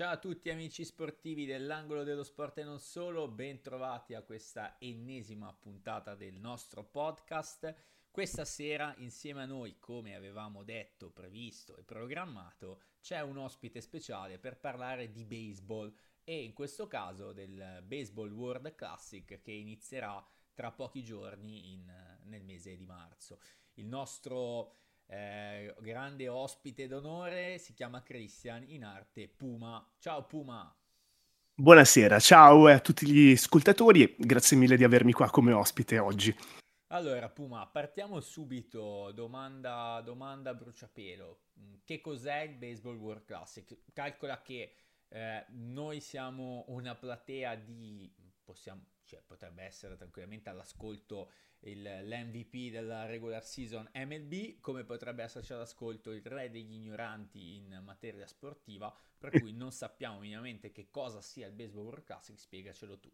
Ciao a tutti amici sportivi dell'angolo dello sport e non solo, bentrovati a questa ennesima puntata del nostro podcast. Questa sera insieme a noi, come avevamo detto, previsto e programmato, c'è un ospite speciale per parlare di baseball e in questo caso del Baseball World Classic che inizierà tra pochi giorni in, nel mese di marzo. Il nostro eh, grande ospite d'onore, si chiama Christian, in arte Puma. Ciao Puma! Buonasera, ciao a tutti gli ascoltatori e grazie mille di avermi qua come ospite oggi. Allora Puma, partiamo subito, domanda, domanda bruciapelo. Che cos'è il Baseball World Classic? Calcola che eh, noi siamo una platea di, possiamo, cioè, potrebbe essere tranquillamente all'ascolto il, l'MVP della regular season MLB, come potrebbe esserci all'ascolto il re degli ignoranti in materia sportiva, per cui non sappiamo minimamente che cosa sia il Baseball World Classic, spiegacelo tu.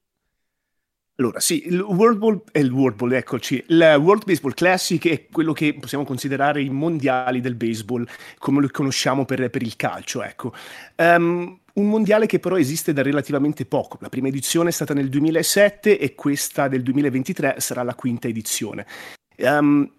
Allora, sì, il World Ball è il World Ball, eccoci. Il World Baseball Classic è quello che possiamo considerare i mondiali del baseball, come lo conosciamo per, per il calcio, ecco. Um, un mondiale che però esiste da relativamente poco. La prima edizione è stata nel 2007 e questa del 2023 sarà la quinta edizione. Um,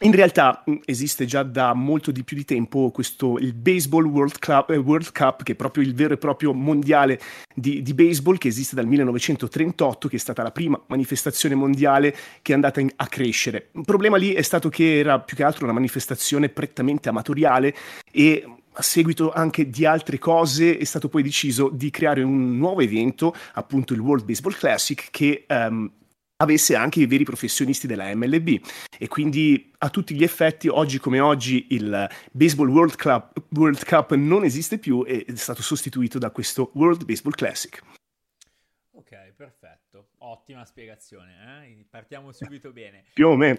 in realtà mm, esiste già da molto di più di tempo questo, il Baseball World, Club, eh, World Cup, che è proprio il vero e proprio mondiale di, di, baseball, che esiste dal 1938, che è stata la prima manifestazione mondiale che è andata in, a crescere. Il problema lì è stato che era più che altro una manifestazione prettamente amatoriale e a seguito anche di altre cose è stato poi deciso di creare un nuovo evento, appunto il World Baseball Classic, che um, avesse anche i veri professionisti della MLB e quindi a tutti gli effetti oggi come oggi il Baseball World, Club, World Cup non esiste più e è stato sostituito da questo World Baseball Classic. Ok, perfetto, ottima spiegazione, eh? partiamo subito bene. Più o meno.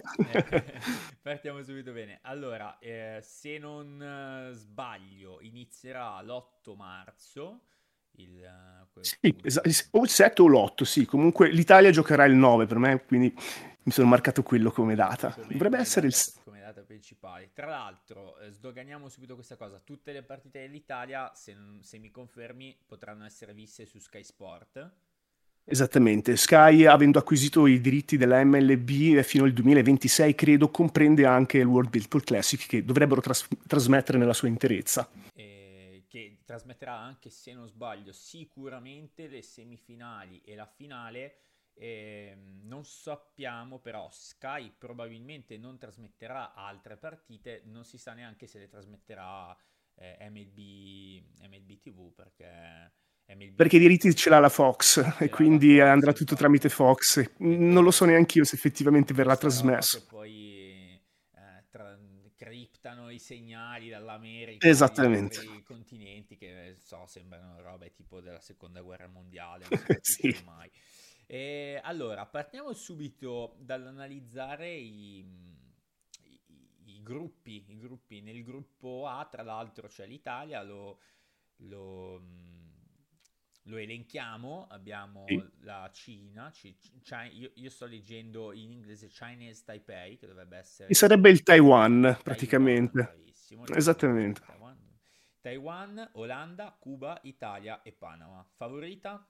partiamo subito bene. Allora, eh, se non eh, sbaglio, inizierà l'8 marzo il, uh, sì, o il 7 o l'8, sì. Comunque l'Italia giocherà il 9 per me, quindi mi sono marcato quello come data. Come Dovrebbe essere data, il... Come data principale. Tra l'altro, eh, sdoganiamo subito questa cosa. Tutte le partite dell'Italia, se, se mi confermi, potranno essere viste su Sky Sport. Esattamente, Sky avendo acquisito i diritti della MLB fino al 2026 credo comprende anche il World Baseball Classic che dovrebbero tras- trasmettere nella sua interezza. E trasmetterà anche se non sbaglio sicuramente le semifinali e la finale. Eh, non sappiamo però Sky probabilmente non trasmetterà altre partite, non si sa neanche se le trasmetterà eh, MLB, MLB TV perché... MLB perché i diritti ce l'ha la Fox e quindi Fox, andrà tutto tramite Fox. Non lo so neanche io se effettivamente verrà trasmesso. Poi criptano i segnali dall'America Esattamente. ai continenti che so, sembrano robe tipo della seconda guerra mondiale, non sì. mai. E, allora, partiamo subito dall'analizzare i, i, i, gruppi, i gruppi. Nel gruppo A, tra l'altro, c'è l'Italia, lo, lo lo elenchiamo, abbiamo sì. la Cina, C- C- io, io, sto leggendo in inglese Chinese Taipei, che dovrebbe essere... E sarebbe il Taiwan, Taiwan praticamente. Esattamente. Taiwan. Taiwan, Olanda, Cuba, Italia e Panama. Favorita?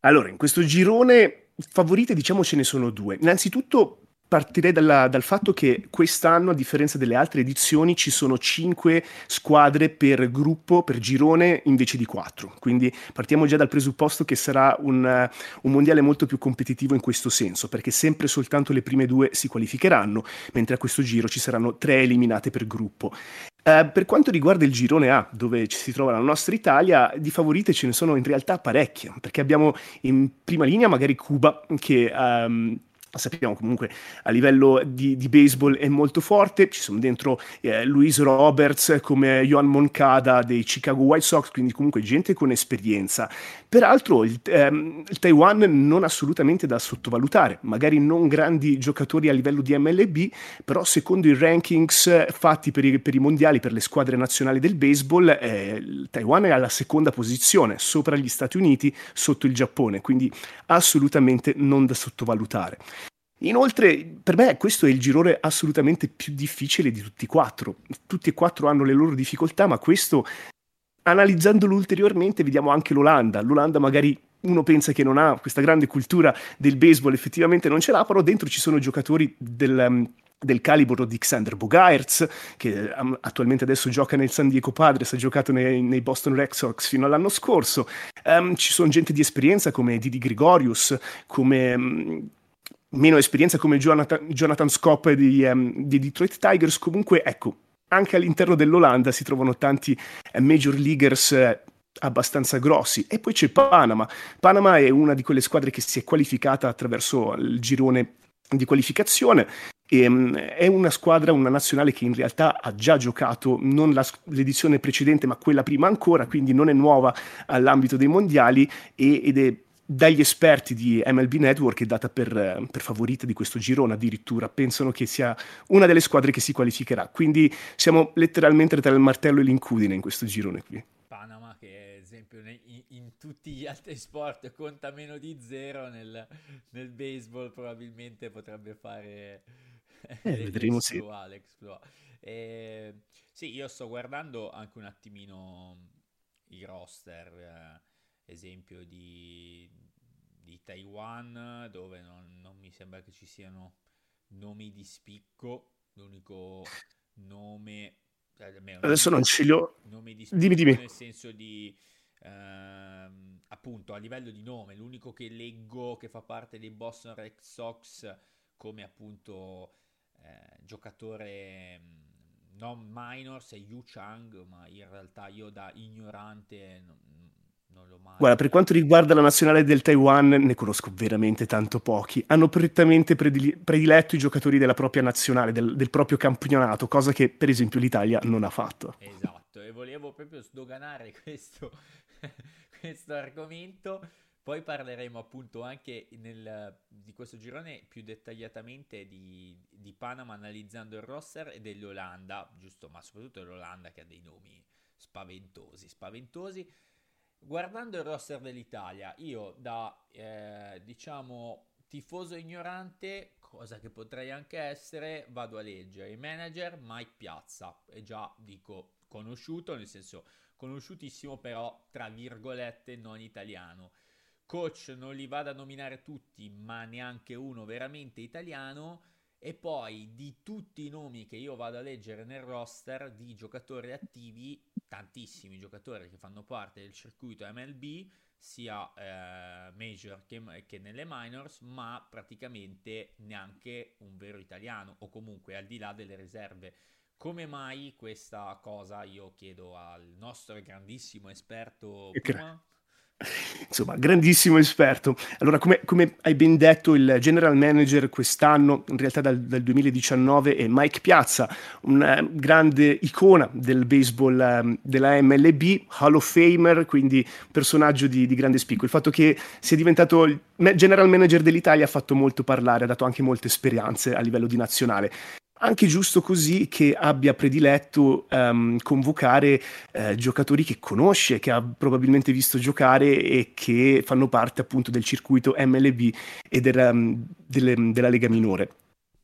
Allora, in questo girone favorite diciamo ce ne sono due. Innanzitutto partirei dalla, dal fatto che quest'anno, a differenza delle altre edizioni, ci sono cinque squadre per gruppo, per girone, invece di quattro. Quindi partiamo già dal presupposto che sarà un, un mondiale molto più competitivo in questo senso, perché sempre soltanto le prime due si qualificheranno, mentre a questo giro ci saranno tre eliminate per gruppo. Uh, per quanto riguarda il girone A, dove ci si trova la nostra Italia, di favorite ce ne sono in realtà parecchie, perché abbiamo in prima linea magari Cuba, che um, sappiamo comunque a livello di, di, baseball è molto forte, ci sono dentro eh, Luis Roberts come Johan Moncada dei Chicago White Sox, quindi comunque gente con esperienza. Peraltro il, ehm, il, Taiwan non assolutamente da sottovalutare, magari non grandi giocatori a livello di MLB, però secondo i rankings fatti per i, per i mondiali, per le squadre nazionali del baseball, eh, il Taiwan è alla seconda posizione, sopra gli Stati Uniti, sotto il Giappone, quindi assolutamente non da sottovalutare. Inoltre, per me questo è il girone assolutamente più difficile di tutti e quattro. Tutti e quattro hanno le loro difficoltà, ma questo analizzandolo ulteriormente vediamo anche l'Olanda. L'Olanda magari uno pensa che non ha questa grande cultura del baseball, effettivamente non ce l'ha, però dentro ci sono giocatori del, um, del calibro di Xander Bogaerts, che um, attualmente adesso gioca nel San Diego Padres, ha giocato nei, nei Boston Red Sox fino all'anno scorso. Um, ci sono gente di esperienza come Didi Gregorius, come... Um, meno esperienza come Jonathan, Jonathan Scott di, di Detroit Tigers, comunque ecco, anche all'interno dell'Olanda si trovano tanti eh, major leaguers eh, abbastanza grossi. E poi c'è Panama. Panama è una di quelle squadre che si è qualificata attraverso il girone di qualificazione. E, um, è una squadra, una nazionale che in realtà ha già giocato non la, l'edizione precedente, ma quella prima ancora, quindi non è nuova all'ambito dei mondiali e, ed è dagli esperti di MLB Network è data per, per, favorita di questo girone addirittura, pensano che sia una delle squadre che si qualificherà, quindi siamo letteralmente tra il martello e l'incudine in questo girone qui. Panama che ad esempio in, in tutti gli altri sport conta meno di zero, nel, nel baseball probabilmente potrebbe fare... Eh, vedremo sì. Eh, sì, io sto guardando anche un attimino i roster, eh, esempio di, di Taiwan, dove non, non, mi sembra che ci siano nomi spicco. L'unico nome. Cioè, Adesso non ce li ho. Nomi di spicco dimmi, dimmi. Nel senso di. Ehm, appunto, a livello di nome, l'unico che leggo che fa parte dei Boston Red Sox come appunto eh, giocatore mm, non minors è Yu Chang, ma in realtà io da ignorante non, non l'ho mai. Guarda, per quanto riguarda la nazionale del Taiwan, ne conosco veramente tanto pochi. Hanno prettamente predile- prediletto i giocatori della propria nazionale, del, del, proprio campionato, cosa che per esempio l'Italia non ha fatto. Esatto, e volevo proprio sdoganare questo, questo argomento. Poi parleremo appunto anche nel, di questo girone più dettagliatamente di, di Panama analizzando il roster e dell'Olanda, giusto, ma soprattutto l'Olanda che ha dei nomi spaventosi, spaventosi. Guardando il roster dell'Italia, io da eh, diciamo tifoso ignorante, cosa che potrei anche essere, vado a leggere il manager Mike Piazza, è già dico conosciuto, nel senso conosciutissimo, però tra virgolette non italiano. Coach non li vado a nominare tutti, ma neanche uno veramente italiano. E poi di tutti i nomi che io vado a leggere nel roster di giocatori attivi, tantissimi giocatori che fanno parte del circuito MLB, sia eh, major che, che, nelle minors, ma praticamente neanche un vero italiano, o comunque al di là delle riserve. Come mai questa cosa? Io chiedo al nostro grandissimo esperto Puma. Insomma, grandissimo esperto. Allora, come, come, hai ben detto, il general manager quest'anno, in realtà dal, dal 2019, è Mike Piazza, una grande icona del baseball um, della MLB, Hall of Famer, quindi personaggio di, di, grande spicco. Il fatto che sia diventato general manager dell'Italia ha fatto molto parlare, ha dato anche molte esperienze a livello di nazionale anche giusto così che abbia prediletto um, convocare uh, giocatori che conosce, che ha probabilmente visto giocare e che fanno parte appunto del circuito MLB e del, um, delle, della Lega Minore.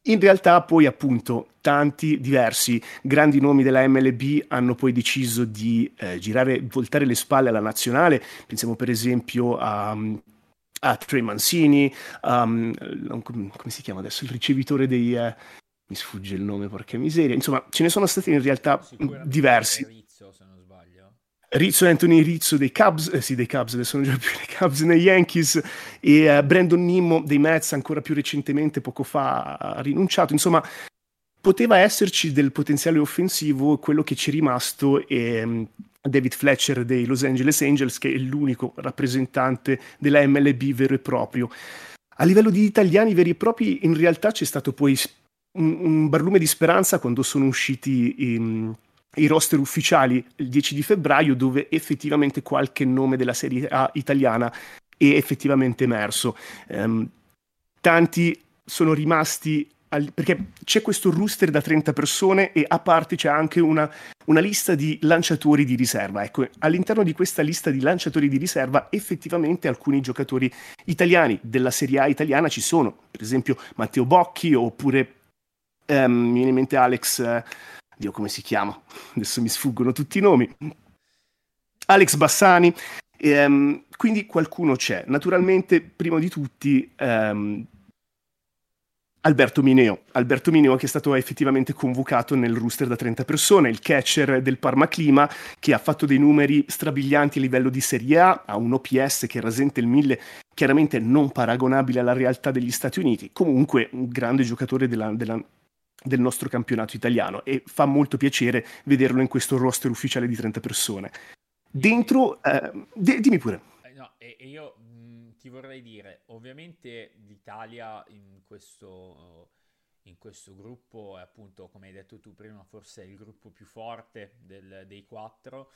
In realtà poi appunto tanti diversi grandi nomi della MLB hanno poi deciso di eh, girare, voltare le spalle alla nazionale, pensiamo per esempio a, a Trey Mancini, um, come si chiama adesso, il ricevitore dei, uh, mi sfugge il nome, porca miseria. Insomma, ce ne sono stati in realtà diversi. Rizzo, se non sbaglio. Rizzo Anthony Rizzo dei Cubs, eh sì, dei Cubs, adesso non già più dei Cubs nei Yankees, e uh, Brandon Nimmo dei Mets, ancora più recentemente, poco fa, ha rinunciato. Insomma, poteva esserci del potenziale offensivo, quello che ci è rimasto è um, David Fletcher dei Los Angeles Angels, che è l'unico rappresentante della MLB vero e proprio. A livello di italiani veri e propri, in realtà c'è stato poi un, un barlume di speranza quando sono usciti i, i roster ufficiali il 10 di febbraio dove effettivamente qualche nome della Serie A italiana è effettivamente emerso. Um, tanti sono rimasti al, perché c'è questo rooster da 30 persone e a parte c'è anche una, una, lista di lanciatori di riserva. Ecco, all'interno di questa lista di lanciatori di riserva effettivamente alcuni giocatori italiani della Serie A italiana ci sono, per esempio Matteo Bocchi oppure Um, mi viene in mente Alex, uh, Dio come si chiama? Adesso mi sfuggono tutti i nomi. Alex Bassani. Ehm, quindi qualcuno c'è. Naturalmente, prima di tutti, ehm, Alberto Mineo. Alberto Mineo che è stato effettivamente convocato nel rooster da 30 persone, il catcher del Parma Clima che ha fatto dei numeri strabilianti a livello di Serie A, ha un OPS che rasente il 1000, chiaramente non paragonabile alla realtà degli Stati Uniti, comunque un grande giocatore della, della, del nostro campionato italiano e fa molto piacere vederlo in questo roster ufficiale di 30 persone. Dentro, eh, d- dimmi pure. Eh, no, e, e io ti vorrei dire, ovviamente l'Italia in questo, in questo gruppo è appunto, come hai detto tu prima, forse è il gruppo più forte del, dei quattro,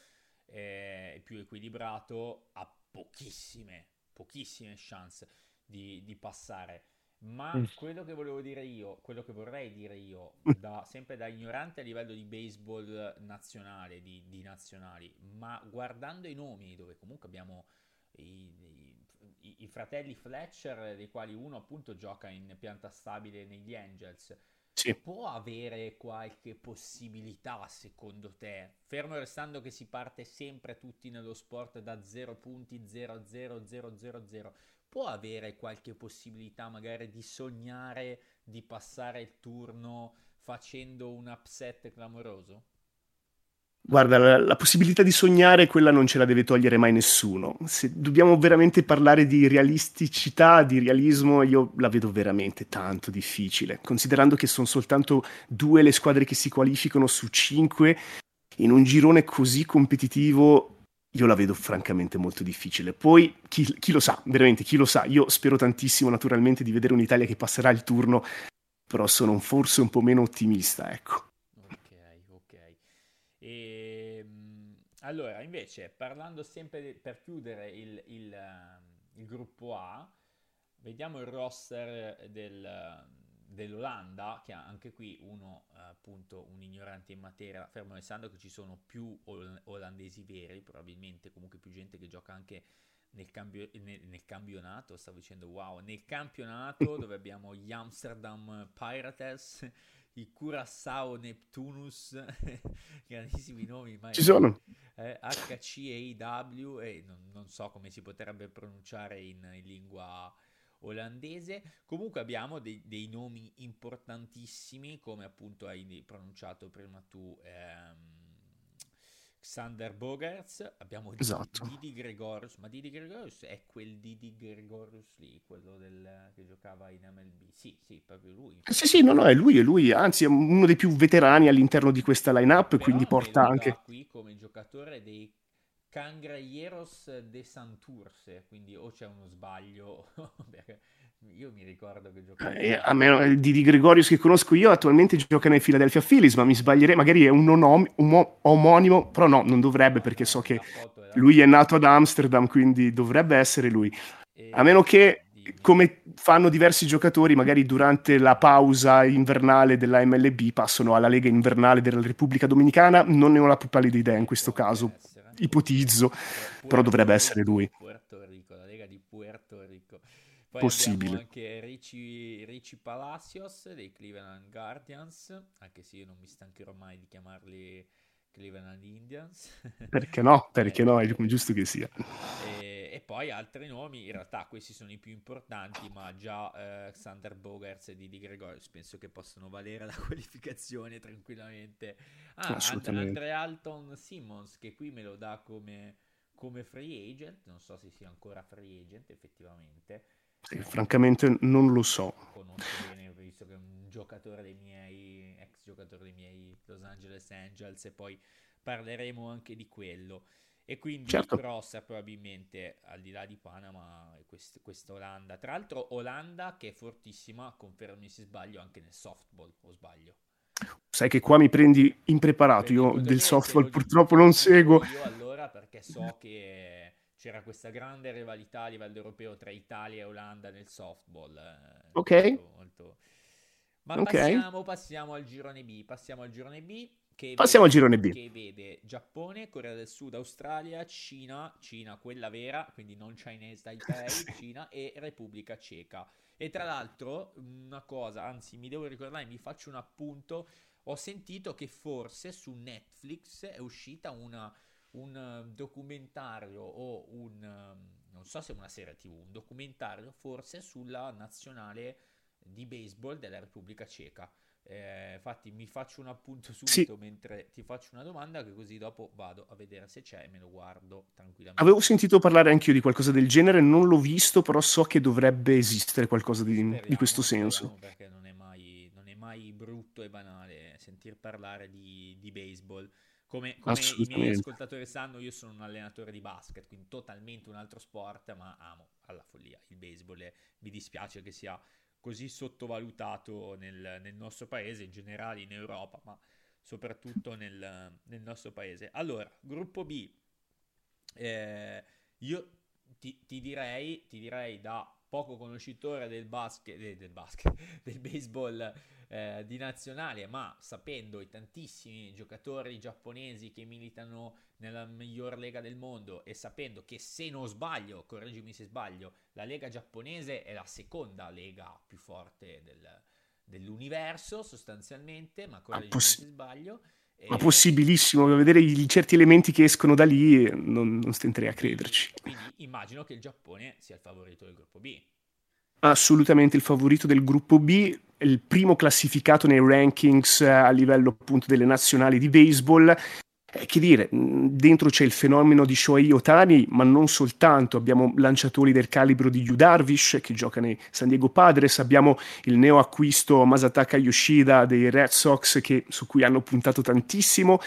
è più equilibrato, ha pochissime, pochissime chance di, di passare. Ma mm. quello che volevo dire io, quello che vorrei dire io, da, sempre da ignorante a livello di baseball nazionale, di, di nazionali, ma guardando i nomi, dove comunque abbiamo i, i, i, fratelli Fletcher, dei quali uno appunto gioca in pianta stabile negli Angels, sì. può avere qualche possibilità secondo te? Fermo restando che si parte sempre tutti nello sport da 0 punti 0 0 0 0 0 può avere qualche possibilità magari di sognare di passare il turno facendo un upset clamoroso? Guarda, la, la, possibilità di sognare, quella non ce la deve togliere mai nessuno. Se dobbiamo veramente parlare di realisticità, di realismo, io la vedo veramente tanto difficile, considerando che sono soltanto due le squadre che si qualificano su cinque, in un girone così competitivo, io la vedo francamente molto difficile. Poi, chi, chi lo sa, veramente, chi lo sa, io spero tantissimo naturalmente di vedere un'Italia che passerà il turno, però sono forse un po' meno ottimista, ecco. Allora, invece, parlando sempre de- per chiudere il, il, uh, il, gruppo A, vediamo il roster del, dell'Olanda, che anche qui uno, uh, appunto, un ignorante in materia, fermo restando che ci sono più ol- olandesi veri, probabilmente comunque più gente che gioca anche nel, cambio- nel, nel campionato, stavo dicendo wow, nel campionato dove abbiamo gli Amsterdam Pirates, i Curaçao Neptunus, grandissimi nomi, ma ci sono. eh, HCAW e non, non, so come si potrebbe pronunciare in, in lingua olandese. Comunque abbiamo dei, dei, nomi importantissimi, come appunto hai pronunciato prima tu. Ehm, Xander Bogarts, abbiamo esatto. Didi Gregorius, ma Didi Gregorius è quel Didi Gregorius lì, quello del, che giocava in MLB. Sì, sì, proprio lui. Sì, sì, no, no, è lui, è lui, anzi è uno dei più veterani all'interno di questa lineup, quindi porta anche... qui come giocatore dei Cangrilleros de Santurce, quindi o c'è uno sbaglio, io mi ricordo che giocava... Eh, a me, il Didi Gregorius che conosco io attualmente gioca nei Philadelphia Phillies, ma mi sbaglierei, magari è un, onom- un omonimo, però no, non dovrebbe perché so che lui è nato ad Amsterdam, quindi dovrebbe essere lui. A meno che, come fanno diversi giocatori, magari durante la pausa invernale della MLB passano alla Lega invernale della Repubblica Dominicana, non ne ho la più pallida idea in questo caso ipotizzo, Puerto però dovrebbe essere lui. Puerto Rico, la Lega di Puerto Rico. Poi Possibile. anche Ricci, Ricci Palacios dei Cleveland Guardians, anche se io non mi stancherò mai di chiamarli Cleveland Indians. Perché no? Perché no? È giusto che sia. E, e, poi altri nomi, in realtà questi sono i più importanti, ma già eh, Xander Bogarts e Didi Gregorius penso che possano valere la qualificazione tranquillamente. Ah, Andre Alton Simmons, che qui me lo dà come, come free agent, non so se sia ancora free agent effettivamente. Sì, francamente non lo so. Conosco bene, visto che è un giocatore dei miei, ex giocatore dei miei Los Angeles Angels e poi parleremo anche di quello. E quindi certo. Rossa probabilmente al di là di Panama quest- questa Olanda. Tra l'altro Olanda che è fortissima, confermi se sbaglio, anche nel softball, o sbaglio? Sai che qua mi prendi impreparato, io del softball purtroppo non seguo. Io allora perché so che c'era questa grande rivalità a livello europeo tra Italia e Olanda nel softball. Eh, ok. Molto, molto... Ma okay. passiamo, passiamo, al girone B. Passiamo al girone B. Che passiamo vede, al girone B. Che vede Giappone, Corea del Sud, Australia, Cina, Cina quella vera, quindi non Chinese Taipei, Cina e Repubblica Ceca. E tra l'altro, una cosa, anzi mi devo ricordare, mi faccio un appunto, ho sentito che forse su Netflix è uscita una un documentario o un, non so se una serie tv, un documentario forse sulla nazionale di baseball della Repubblica Ceca. Eh, infatti mi faccio un appunto subito sì. mentre ti faccio una domanda che così dopo vado a vedere se c'è e me lo guardo tranquillamente. Avevo sentito parlare anch'io di qualcosa del genere, non l'ho visto, però so che dovrebbe esistere qualcosa di, speriamo, di questo senso. Perché non è, mai, non è mai brutto e banale sentir parlare di, di baseball. Come, come i miei ascoltatori sanno, io sono un allenatore di basket, quindi totalmente un altro sport, ma amo alla follia il baseball e mi dispiace che sia così sottovalutato nel, nel nostro paese, in generale in Europa, ma soprattutto nel, nel nostro paese. Allora, gruppo B, eh, io ti, ti, direi, ti direi da poco conoscitore del basket, del, del, basket, del baseball eh, di nazionale, ma sapendo i tantissimi giocatori giapponesi che militano nella miglior lega del mondo e sapendo che se non sbaglio, correggimi se sbaglio, la lega giapponese è la seconda lega più forte del, dell'universo sostanzialmente, ma correggimi poss- se sbaglio. Ma possibilissimo, vedere i, certi elementi che escono da lì non, non stenterei a crederci. Quindi immagino che il Giappone sia il favorito del gruppo B. Assolutamente il favorito del gruppo B, il primo classificato nei rankings eh, a livello appunto delle nazionali di baseball. Eh, che dire, dentro c'è il fenomeno di Shohei Otani, ma non soltanto. Abbiamo lanciatori del calibro di Yu Darvish che gioca nei San Diego Padres, abbiamo il neo acquisto Masataka Yoshida dei Red Sox che, su cui hanno puntato tantissimo,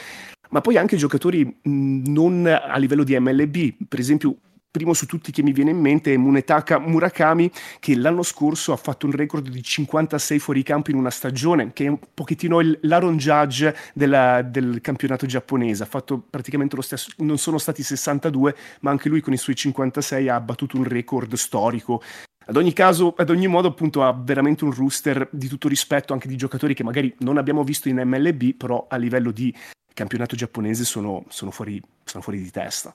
ma poi anche giocatori mh, non a livello di MLB, per esempio primo su tutti che mi viene in mente è Munetaka Murakami che l'anno scorso ha fatto un record di 56 fuoricampo in una stagione che è un pochettino il, l'Aaron Judge della, del campionato giapponese ha fatto praticamente lo stesso non sono stati 62 ma anche lui con i suoi 56 ha battuto un record storico ad ogni caso, ad ogni modo, appunto, ha veramente un rooster di tutto rispetto anche di giocatori che magari non abbiamo visto in MLB, però a livello di campionato giapponese sono, sono, fuori, sono fuori di testa.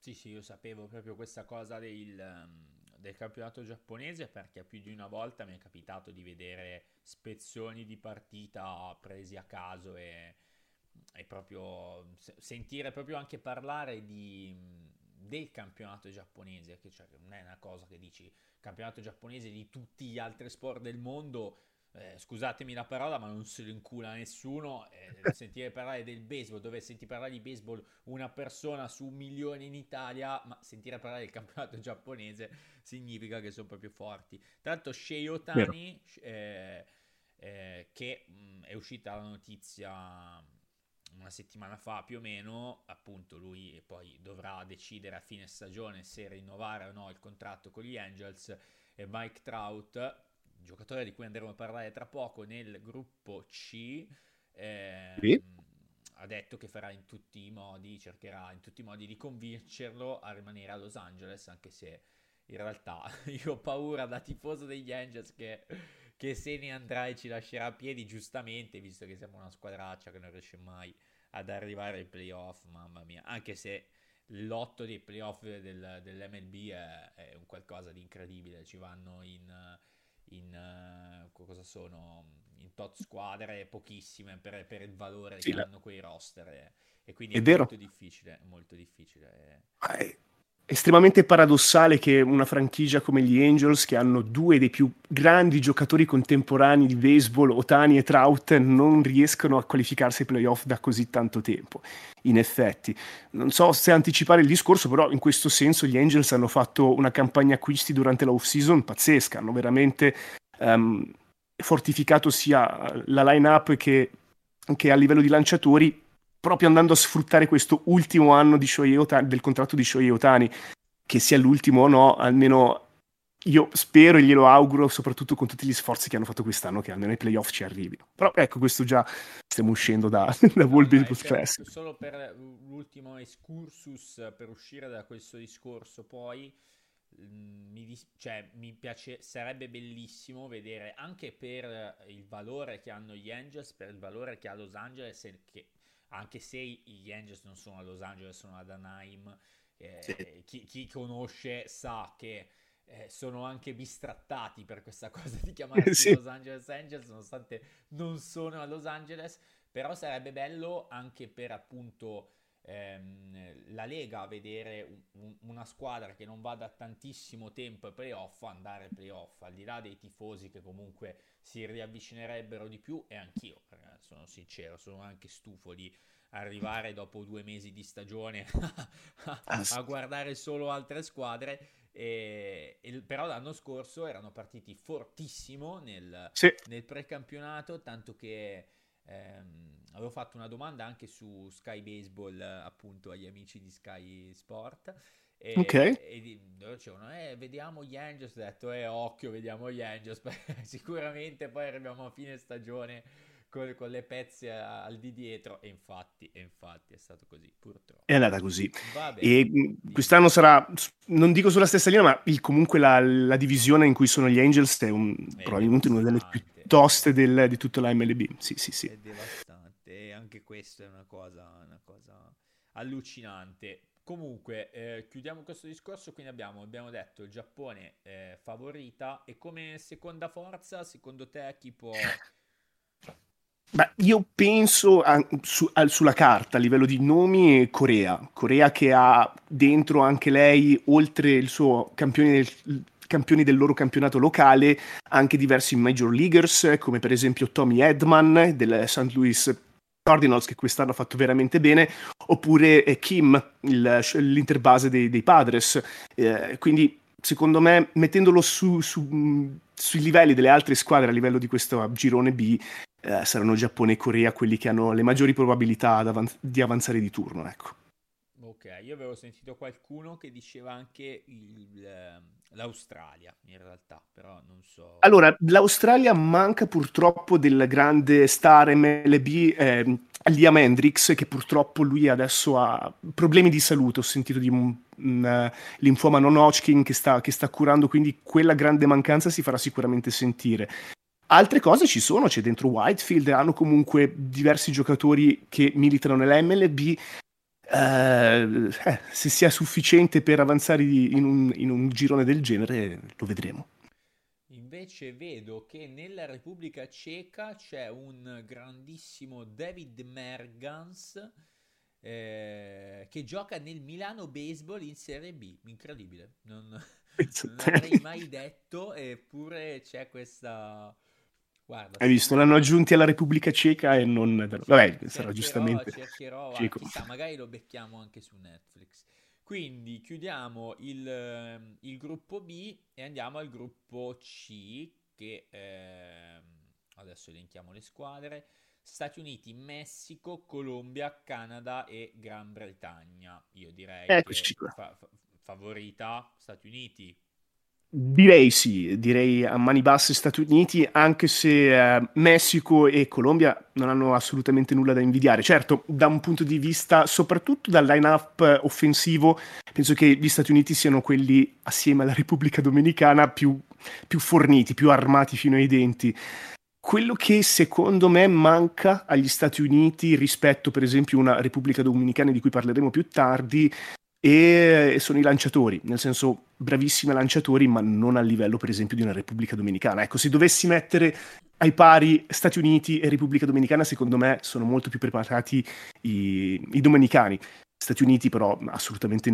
Sì, sì, io sapevo proprio questa cosa del, um, del, campionato giapponese perché più di una volta mi è capitato di vedere spezzoni di partita presi a caso e, e proprio sentire proprio anche parlare di, del campionato giapponese, che cioè, non è una cosa che dici campionato giapponese di tutti gli altri sport del mondo eh, scusatemi la parola, ma non se lo incula nessuno. Eh, sentire parlare del baseball, dove senti parlare di baseball una persona su un milione in Italia, ma sentire parlare del campionato giapponese significa che sono proprio forti. Tra l'altro, Shei Otani, eh, eh, che mh, mm, è uscita la notizia una settimana fa più o meno, appunto lui poi dovrà decidere a fine stagione se rinnovare o no il contratto con gli Angels e Mike Trout giocatore di cui andremo a parlare tra poco nel gruppo C, eh, sì. ha detto che farà in tutti i modi, cercherà in tutti i modi di convincerlo a rimanere a Los Angeles, anche se in realtà io ho paura da tifoso degli Angels che, che se ne andrà e ci lascerà a piedi giustamente, visto che siamo una squadraccia che non riesce mai ad arrivare ai playoff, mamma mia, anche se l'otto dei playoff del, dell'MLB è, è, un qualcosa di incredibile, ci vanno in in uh, cosa sono? In tot squadre pochissime per, per il valore sì, che la... hanno quei roster e, e quindi è, è molto difficile molto difficile è estremamente paradossale che una franchigia come gli Angels che hanno due dei più grandi giocatori contemporanei di baseball Otani e Trout non riescano a qualificarsi ai playoff da così tanto tempo in effetti. Non so se anticipare il discorso, però in questo senso gli Angels hanno fatto una campagna acquisti durante la off-season pazzesca, hanno veramente um, fortificato sia la line-up che, che, a livello di lanciatori, proprio andando a sfruttare questo ultimo anno Otani, del contratto di Shohei Otani, che sia l'ultimo o no, almeno io spero e glielo auguro, soprattutto con tutti gli sforzi che hanno fatto quest'anno, che almeno ai playoff ci arrivino. Però ecco, questo già stiamo uscendo da, da no, Baseball Classic. Solo per l'ultimo excursus, per uscire da questo discorso, poi mi, dis- cioè, mi piace, sarebbe bellissimo vedere anche per il valore che hanno gli Angels, per il valore che ha Los Angeles, che, anche se gli Angels non sono a Los Angeles, sono ad Anaheim, eh, sì. chi, chi conosce sa che eh, sono anche bistrattati per questa cosa di chiamarsi sì. Los Angeles Angels, nonostante non sono a Los Angeles, però sarebbe bello anche per appunto ehm, la Lega a vedere un, una squadra che non va da tantissimo tempo ai playoff andare ai playoff, al di là dei tifosi che comunque si riavvicinerebbero di più e anch'io, sono sincero, sono anche stufo di arrivare dopo due mesi di stagione a, ah, a guardare solo altre squadre. E, e, però l'anno scorso erano partiti fortissimo nel, sì. nel precampionato, tanto che ehm, avevo fatto una domanda anche su Sky Baseball appunto agli amici di Sky Sport e, okay. e loro dicevano eh, vediamo gli Angels ho detto eh occhio vediamo gli Angels sicuramente poi arriviamo a fine stagione con, con, le pezze al di dietro e infatti, e infatti è stato così purtroppo. È andata così. E mm, quest'anno sarà non dico sulla stessa linea ma il, comunque la, la, divisione in cui sono gli Angels è, un, è probabilmente una delle più toste del, di tutta la MLB sì sì sì. È devastante. e anche questo è una cosa, una cosa allucinante Comunque, eh, chiudiamo questo discorso, quindi abbiamo, abbiamo detto il Giappone eh, favorita e come seconda forza, secondo te chi può Beh, io penso a, su, a, sulla carta, a livello di nomi, Corea. Corea che ha dentro anche lei, oltre il suo campione del, campioni del loro campionato locale, anche diversi major leaguers, come per esempio Tommy Edman del St. Louis Cardinals, che quest'anno ha fatto veramente bene, oppure eh, Kim, il, l'interbase dei, dei Padres. Eh, quindi, secondo me, mettendolo su, su, sui livelli delle altre squadre a livello di questo girone B, eh, saranno Giappone e Corea quelli che hanno le maggiori probabilità di avanzare di turno. Ecco. Ok, io avevo sentito qualcuno che diceva anche il, ehm, l'Australia, in realtà, però non so. Allora, l'Australia manca purtroppo del grande star MLB eh, Liam Hendrix, che purtroppo lui adesso ha problemi di salute. Ho sentito di un, un uh, linfoma non Hodgkin che sta, che sta curando, quindi quella grande mancanza si farà sicuramente sentire. Altre cose ci sono, c'è dentro Whitefield, hanno comunque diversi giocatori che militano nella MLB. Uh, eh, se sia sufficiente per avanzare in un, in un girone del genere, lo vedremo. Invece vedo che nella Repubblica Ceca c'è un grandissimo David Mergans eh, che gioca nel Milano Baseball in Serie B. Incredibile, non, non avrei mai detto, eppure c'è questa Guarda, Hai visto? L'hanno aggiunti alla Repubblica Ceca e non... Vabbè, cercherò, sarà giustamente... Cercherò, Ceco. chissà, magari lo becchiamo anche su Netflix. Quindi chiudiamo il, ehm, il gruppo B e andiamo al gruppo C, che eh, adesso elenchiamo le squadre. Stati Uniti, Messico, Colombia, Canada e Gran Bretagna. Io direi Eccoci che fa- favorita Stati Uniti, Direi sì, direi a mani basse Stati Uniti, anche se eh, Messico e Colombia non hanno assolutamente nulla da invidiare. Certo, da un punto di vista, soprattutto dal line-up offensivo, penso che gli Stati Uniti siano quelli, assieme alla Repubblica Dominicana, più, più forniti, più armati fino ai denti. Quello che secondo me manca agli Stati Uniti rispetto, per esempio, a una Repubblica Dominicana di cui parleremo più tardi, e sono i lanciatori, nel senso bravissimi lanciatori, ma non a livello per esempio di una Repubblica Dominicana. Ecco, se dovessi mettere ai pari Stati Uniti e Repubblica Dominicana, secondo me sono molto più preparati i, i dominicani. Stati Uniti però assolutamente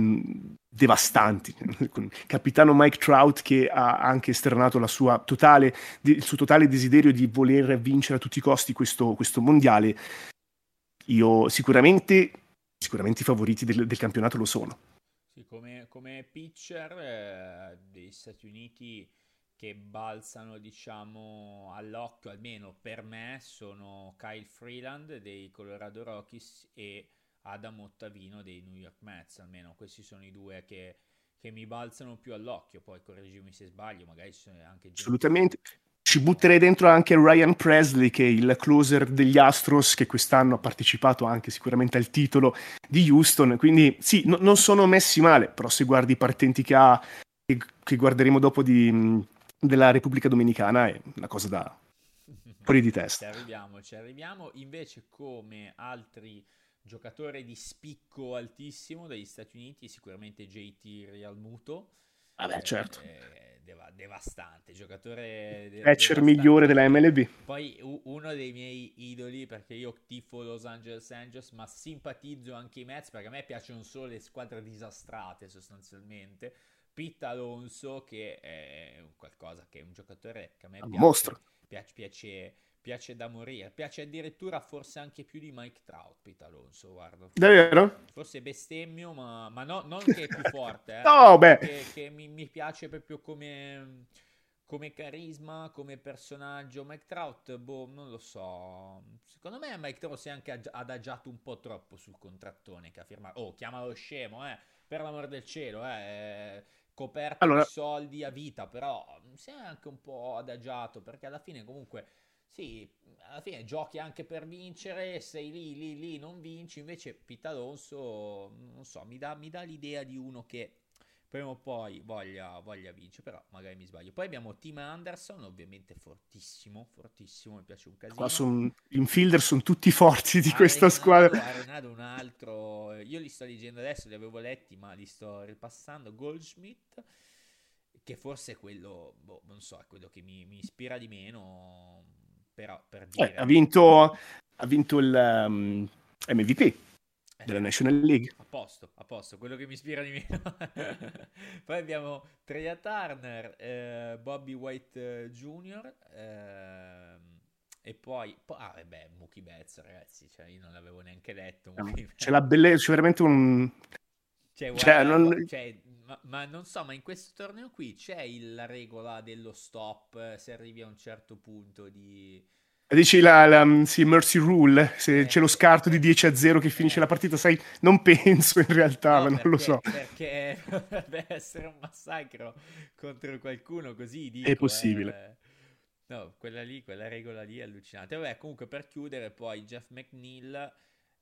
devastanti, capitano Mike Trout che ha anche esternato totale, il suo totale desiderio di voler vincere a tutti i costi questo, questo mondiale. Io sicuramente sicuramente i favoriti del, del campionato lo sono. Sì, come, come pitcher eh, degli Stati Uniti che balzano, diciamo, all'occhio, almeno per me, sono Kyle Freeland dei Colorado Rockies e Adam Ottavino dei New York Mets, almeno questi sono i due che, che mi balzano più all'occhio, poi correggimi se sbaglio, magari ci sono anche... Assolutamente. Ci butterei dentro anche Ryan Presley, che è il closer degli Astros, che quest'anno ha partecipato anche sicuramente al titolo di Houston. Quindi sì, no, non sono messi male, però se guardi i partenti che ha, che, che guarderemo dopo di, della Repubblica Dominicana, è una cosa da fuori di testa. Ci arriviamo, ci arriviamo. Invece come altri giocatori di spicco altissimo dagli Stati Uniti, sicuramente JT Realmuto Vabbè, certo. Eh, deva- devastante, giocatore de- catcher migliore della MLB. Poi u- uno dei miei idoli, perché io tifo Los Angeles Angels, ma simpatizzo anche i Mets, perché a me piacciono solo le squadre disastrate sostanzialmente. Pete Alonso, che è qualcosa che è un giocatore che a me piace, piace, piace, piace da morire, piace addirittura forse anche più di Mike Trout, Pete Alonso, guarda. Davvero? Forse bestemmio, ma, ma no, non che è più forte, eh, no, beh. Che, che mi, mi, piace proprio come, come carisma, come personaggio. Mike Trout, boh, non lo so. Secondo me Mike Trout si è anche adagiato un po' troppo sul contrattone che ha firmato. Oh, chiamalo scemo, eh, per l'amor del cielo, eh coperto allora... di soldi a vita, però si è anche un po' adagiato perché alla fine comunque sì, alla fine giochi anche per vincere, sei lì, lì, lì, non vinci, invece Pete Alonso, non so, mi dà, mi dà l'idea di uno che prima o poi voglia, voglia vincere, però magari mi sbaglio. Poi abbiamo Tim Anderson, ovviamente fortissimo, fortissimo, mi piace un casino. Qua sono, infielder sono tutti forti di Arenado, questa squadra. Arenado un altro, io li sto leggendo adesso, li avevo letti, ma li sto ripassando. Goldschmidt, che forse è quello, boh, non so, è quello che mi, mi ispira di meno però per eh, dire... Eh, ha, vinto, ha vinto il um, ehm, MVP della National League. A posto, a posto, quello che mi ispira di meno. Poi abbiamo Treya Turner, eh, Bobby White eh, Jr., eh, e poi, ah, beh, Mookie Betts, ragazzi, cioè io non l'avevo neanche letto. C'è la bellezza, c'è veramente un... Cioè, cioè guarda, cioè, non... cioè ma, ma, non so, ma in questo torneo qui c'è il, la regola dello stop eh, se arrivi a un certo punto di... Dici la, la sì, Mercy Rule, se eh, c'è lo scarto di 10 a 0 che finisce eh. la partita, sai, non penso in realtà, no, ma non perché, lo so. Perché dovrebbe essere un massacro contro qualcuno così, dico, È possibile. Eh. No, quella lì, quella regola lì è allucinante. Vabbè, comunque per chiudere poi Jeff McNeil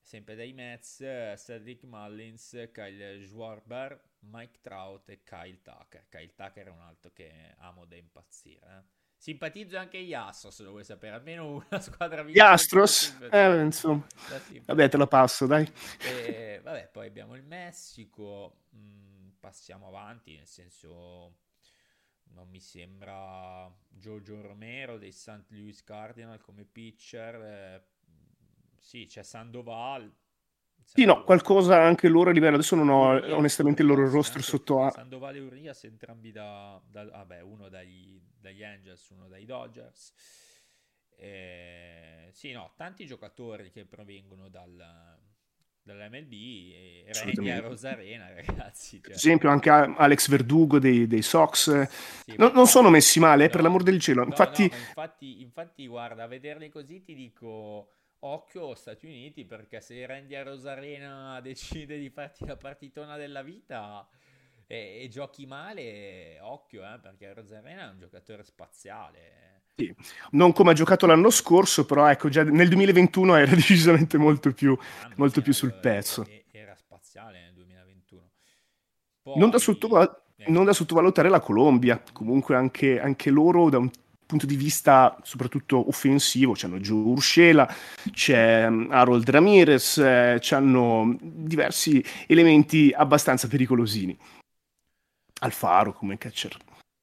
sempre dai Mets, Cedric Mullins, Kyle Schwarber, Mike Trout e Kyle Tucker. Kyle Tucker è un altro che amo da impazzire. Eh. Simpatizzo anche gli Astros, lo vuoi sapere, almeno una squadra Gli Astros? Eh, insomma. Vabbè, te lo passo, dai. E, vabbè, poi abbiamo il Messico, mm, passiamo avanti, nel senso non mi sembra Giorgio Romero dei St. Louis Cardinal come pitcher, eh, sì, c'è Sandoval. Sì, no, qualcosa anche loro a livello. Adesso non ho Urias, onestamente il loro roster sotto a. Sandoval e Urias, entrambi da. da vabbè, uno dagli, dagli Angels, uno dai Dodgers. Eh, sì, no, tanti giocatori che provengono dal, dall'MLB e Randy a Rosarena, ragazzi. Cioè. Ad esempio, anche Alex Verdugo dei, dei Sox. Sì, no, non sono messi male, no, per l'amor del cielo. Infatti... No, infatti, infatti, guarda, a vederli così ti dico occhio Stati Uniti perché se Randy a Rosarena decide di farti la partitona della vita e, e giochi male, occhio eh, perché Rosarena è un giocatore spaziale. Sì. Non come ha giocato l'anno scorso, però ecco, già nel 2021 era decisamente molto più, ah, molto più sul pezzo. Era spaziale nel 2021. Poi... Non, da sottoval- eh. non, da sottovalutare la Colombia, comunque anche, anche loro da un punto di vista soprattutto offensivo, c'hanno Joe Urshela, c'è mm, Harold Ramirez, eh, hanno diversi elementi abbastanza pericolosini. Alfaro come catcher.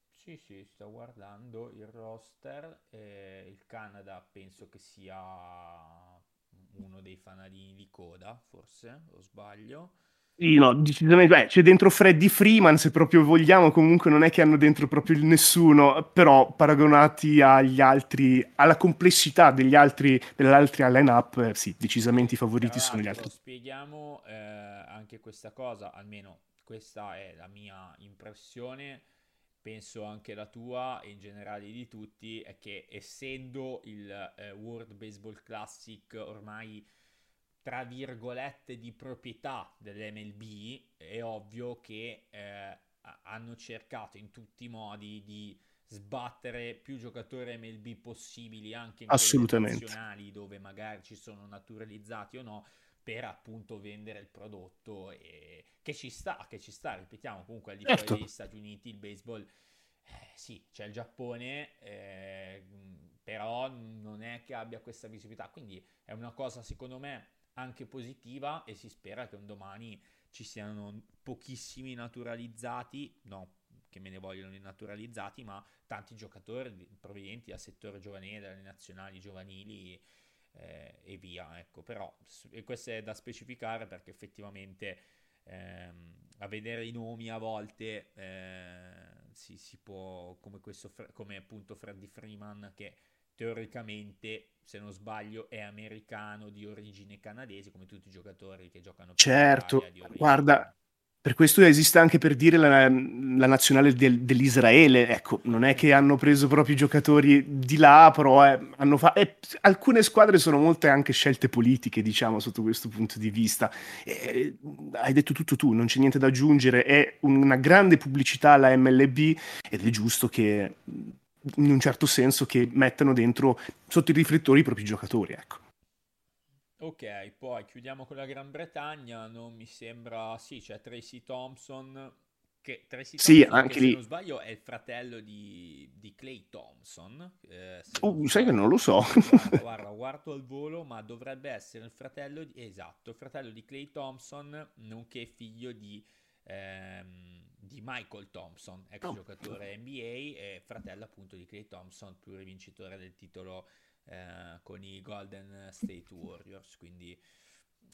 Sì, sì, sto guardando il roster, eh, il Canada penso che sia uno dei fanalini di coda, forse, o sbaglio. Sì, no, decisamente, beh, c'è dentro Freddy Freeman, se proprio vogliamo, comunque non è che hanno dentro proprio nessuno, però paragonati agli altri, alla complessità degli altri, delle altre line-up, eh, sì, decisamente i favoriti sono gli altri. Spieghiamo eh, anche questa cosa, almeno questa è la mia impressione, penso anche la tua e in generale di tutti, è che essendo il eh, World Baseball Classic ormai tra virgolette di proprietà dell'MLB, è ovvio che eh, hanno cercato in tutti i modi di sbattere più giocatori MLB possibili anche in Assolutamente. nazionali dove magari ci sono naturalizzati o no per appunto vendere il prodotto e... che ci sta, che ci sta, ripetiamo comunque al di fuori certo. degli Stati Uniti il baseball eh, sì, c'è il Giappone eh, però non è che abbia questa visibilità quindi è una cosa secondo me anche positiva e si spera che un domani ci siano pochissimi naturalizzati, no, che me ne vogliono naturalizzati, ma tanti giocatori provenienti dal settore giovanile, dalle nazionali giovanili eh, e via. Ecco, però e questo è da specificare perché effettivamente ehm, a vedere i nomi a volte eh, si, si, può, come, questo, come appunto Freddy Freeman che teoricamente, se non sbaglio, è americano di origine canadese, come tutti i giocatori che giocano Certo, guarda, per questo esiste anche per dire la, la nazionale del, dell'Israele, ecco, non è che hanno preso proprio i giocatori di là, però eh, hanno fa- eh, alcune squadre sono molte anche scelte politiche, diciamo, sotto questo punto di vista. Eh, hai detto tutto tu, non c'è niente da aggiungere, è una grande pubblicità alla MLB ed è giusto che in un certo senso che mettano dentro sotto i riflettori i propri giocatori, ecco. Ok, poi chiudiamo con la Gran Bretagna, non mi sembra, sì, c'è Tracy Thompson, che Tracy Thompson, sì, anche che, lì. se non sbaglio è il fratello di, di Clay Thompson. Eh, oh, sai che non lo so. Guarda, guarda, guardo al volo, ma dovrebbe essere il fratello di, esatto, il fratello di Clay Thompson, nonché figlio di... Ehm, di Michael Thompson, ex oh. giocatore NBA e fratello appunto di Clay Thompson, plurivincitore del titolo eh, con i Golden State Warriors, quindi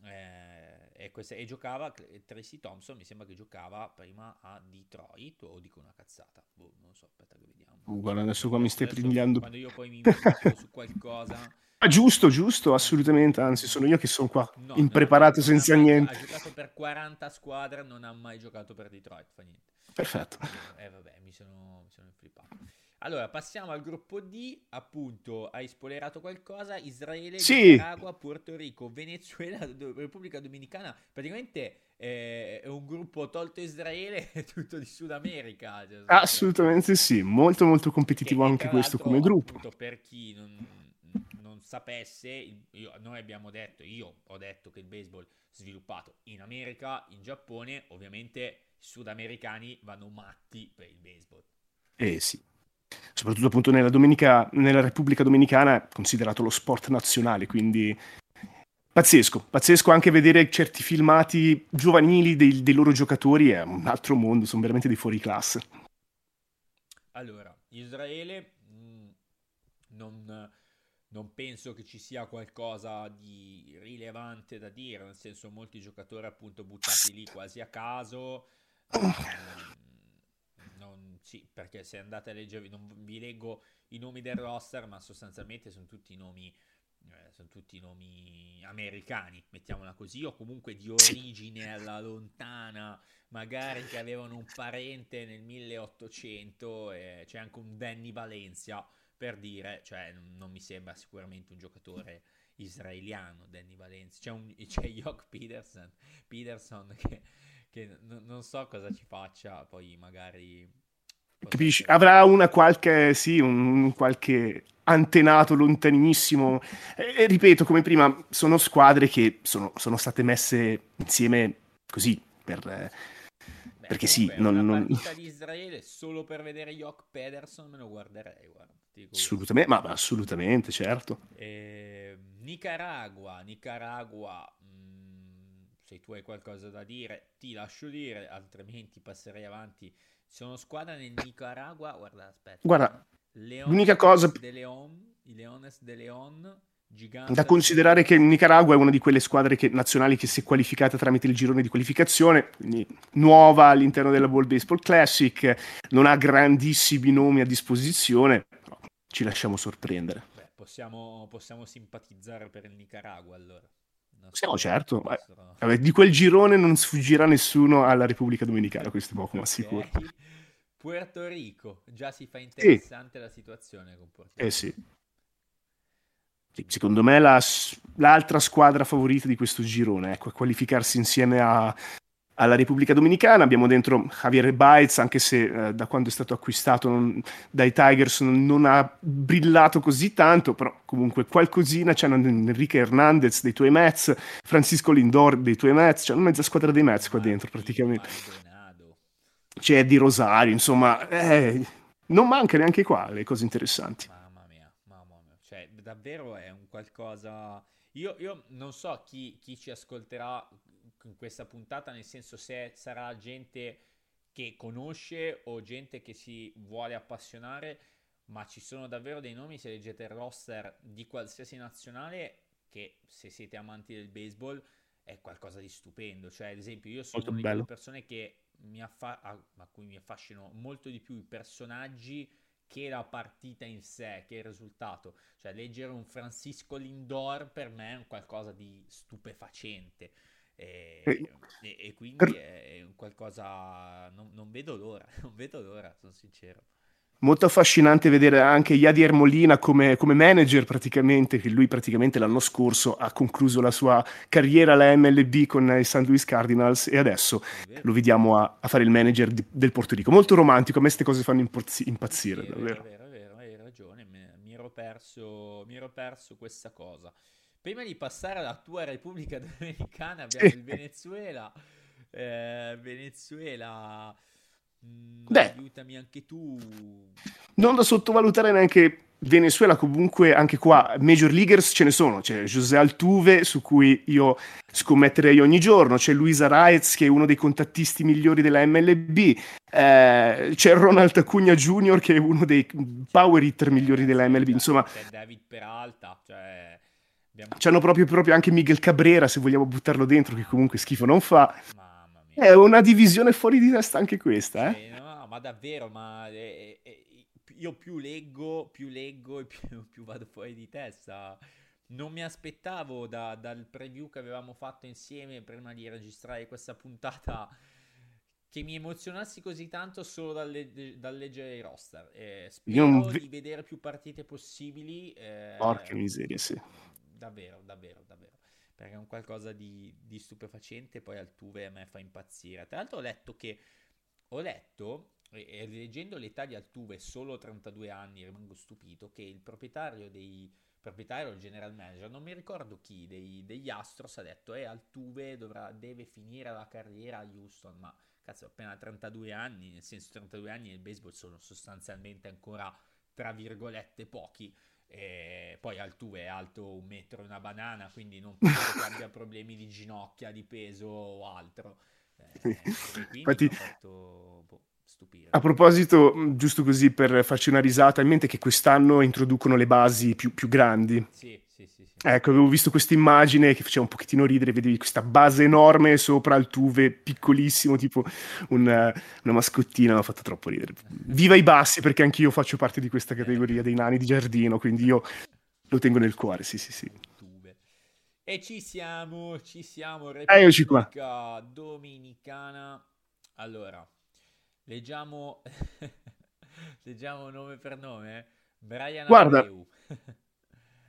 eh, e, questa, e, giocava Tracy Thompson mi sembra che giocava prima a Detroit o dico una cazzata boh, non so aspetta che vediamo uh, guarda adesso qua mi stai prendendo quando io poi mi metto su qualcosa Ah, giusto, giusto, assolutamente. Anzi, sono io che sono qua, no, impreparato no, senza ha, niente. Ha giocato per 40 squadre, non ha mai giocato per Detroit, fa niente. Perfetto. Eh, vabbè, mi sono, mi sono flippato. Allora, passiamo al gruppo D, appunto, hai spoilerato qualcosa, Israele, sì. Nicaragua, Puerto Rico, Venezuela, Repubblica Dominicana, praticamente eh, è un gruppo tolto Israele, è tutto di Sud America. Cioè, Assolutamente sì, molto molto competitivo che, anche questo come gruppo. Appunto, per chi non, non sapesse, io, noi abbiamo detto, io ho detto che il baseball sviluppato in America, in Giappone, ovviamente i sudamericani vanno matti per il baseball. Eh sì, soprattutto appunto nella, Domenica, nella Repubblica Dominicana, considerato lo sport nazionale, quindi pazzesco, pazzesco anche vedere certi filmati giovanili dei, dei loro giocatori, è un altro mondo, sono veramente dei fuori classe. Allora, Israele mm, non, non penso che ci sia qualcosa di rilevante da dire, nel senso molti giocatori appunto buttati lì quasi a caso. Eh, non, sì, perché se andate a leggere, non vi leggo i nomi del roster, ma sostanzialmente sono tutti nomi, eh, sono tutti nomi americani, mettiamola così, o comunque di origine alla lontana, magari che avevano un parente nel 1800, eh, c'è anche un Danny Valencia, per dire, cioè non mi sembra sicuramente un giocatore israeliano, Danny Valencia, c'è, un, c'è Jock Peterson, Peterson che che n- non so cosa ci faccia, poi magari... Capisci? Avrà una qualche, sì, un qualche antenato lontanissimo. E, e, ripeto, come prima, sono squadre che sono, sono state messe insieme così, per... Beh, perché sì, non... Una non... partita di Israele solo per vedere Jock Pederson me lo guarderei, guarda. Assolutamente, ma, ma, assolutamente, certo. Eh, Nicaragua, Nicaragua se tu hai qualcosa da dire ti lascio dire, altrimenti passerei avanti. Sono squadra nel Nicaragua, guarda, aspetta. Guarda, Leones l'unica cosa... De Leon, I Leones de Leon, gigante... Da considerare che il Nicaragua è una di quelle squadre che, nazionali che si è qualificata tramite il girone di qualificazione, quindi nuova all'interno della World Baseball Classic, non ha grandissimi nomi a disposizione, però ci lasciamo sorprendere. Beh, possiamo, possiamo simpatizzare per il Nicaragua allora. Siamo certo, Vabbè, di quel girone non sfuggirà nessuno alla Repubblica Dominicana, questo è poco ma sicuro. Puerto Rico, già si fa interessante sì. la situazione con Puerto Rico. Eh sì. sì secondo me la, l'altra squadra favorita di questo girone, ecco, qualificarsi insieme a, alla Repubblica Dominicana. Abbiamo dentro Javier Baez, anche se eh, da quando è stato acquistato non, dai Tigers non, non, ha brillato così tanto, però comunque qualcosina. C'è Enrique Hernandez dei tuoi Mets, Francisco Lindor dei tuoi Mets, c'è una mezza squadra dei Mets qua dentro praticamente. C'è di Rosario, insomma, eh, non manca neanche qua le cose interessanti. Mamma mia, mamma mia, cioè davvero è un qualcosa... Io, io non so chi, chi ci ascolterà in questa puntata, nel senso se sarà gente che conosce o gente che si vuole appassionare, ma ci sono davvero dei nomi, se leggete il roster di qualsiasi nazionale, che se siete amanti del baseball è qualcosa di stupendo. Cioè, ad esempio, io sono una delle persone che mi affa- a, a cui mi affascinano molto di più i personaggi che la partita in sé, che il risultato. Cioè, leggere un Francisco Lindor per me è un qualcosa di stupefacente. E, e, e quindi è un qualcosa. Non, non, vedo l'ora, non vedo l'ora, sono sincero. Molto affascinante vedere anche Yadier Molina come, come, manager praticamente, che lui praticamente l'anno scorso ha concluso la sua carriera alla MLB con i St. Louis Cardinals e adesso lo vediamo a, a fare il manager di, del Porto Rico. Molto romantico, a me queste cose fanno impazzi, impazzire, sì, davvero. È vero, è vero, hai ragione, mi, mi, ero perso, mi ero perso questa cosa. Prima di passare alla tua Repubblica Dominicana abbiamo il Venezuela. Eh, Venezuela Mm, Beh, aiutami anche tu. Non da sottovalutare neanche Venezuela, comunque anche qua Major Leaguers ce ne sono, c'è José Altuve su cui io scommetterei ogni giorno, c'è Luisa Raez che è uno dei contattisti migliori della MLB, eh, c'è Ronald Acuna Jr. che è uno dei power hitter migliori della MLB, insomma... C'è David Peralta, cioè... Abbiamo... C'hanno proprio, proprio anche Miguel Cabrera, se vogliamo buttarlo dentro, che comunque schifo non fa. È una divisione fuori di testa anche questa, eh? Sì, no, ma davvero, ma eh, eh, io più leggo, più leggo e più, più, vado fuori di testa. Non mi aspettavo da, dal preview che avevamo fatto insieme prima di registrare questa puntata che mi emozionassi così tanto solo dal, le- dal leggere i roster. Eh, spero vi... di vedere più partite possibili. Eh, Porca miseria, sì. Davvero, davvero, davvero. Perché è un qualcosa di, di stupefacente, poi Altuve a me fa impazzire. Tra l'altro ho letto che, ho letto, e, leggendo l'età di Altuve, solo 32 anni, rimango stupito, che il proprietario dei proprietario, il general manager, non mi ricordo chi, dei, degli Astros ha detto, eh, Altuve dovrà, deve finire la carriera a Houston, ma cazzo, appena 32 anni, nel senso 32 anni nel baseball sono sostanzialmente ancora, tra virgolette, pochi, e poi Altuve è alto un metro e una banana, quindi non penso che abbia problemi di ginocchia, di peso o altro. Eh, Infatti, fatto, boh, a proposito, giusto così per farci una risata, in mente che quest'anno introducono le basi più, più grandi. Sì, sì, sì, sì. Ecco, avevo visto questa immagine che faceva un pochettino ridere, vedevi questa base enorme sopra il tuve, piccolissimo, tipo una, una mascottina, mi ha fatto troppo ridere. Viva i bassi, perché anch'io faccio parte di questa categoria dei nani di giardino, quindi io lo tengo nel cuore, sì, sì, sì. E ci siamo, ci siamo, Eccoci qua. Dominicana. Allora, leggiamo, leggiamo nome per nome. Brian Guarda, Abreu.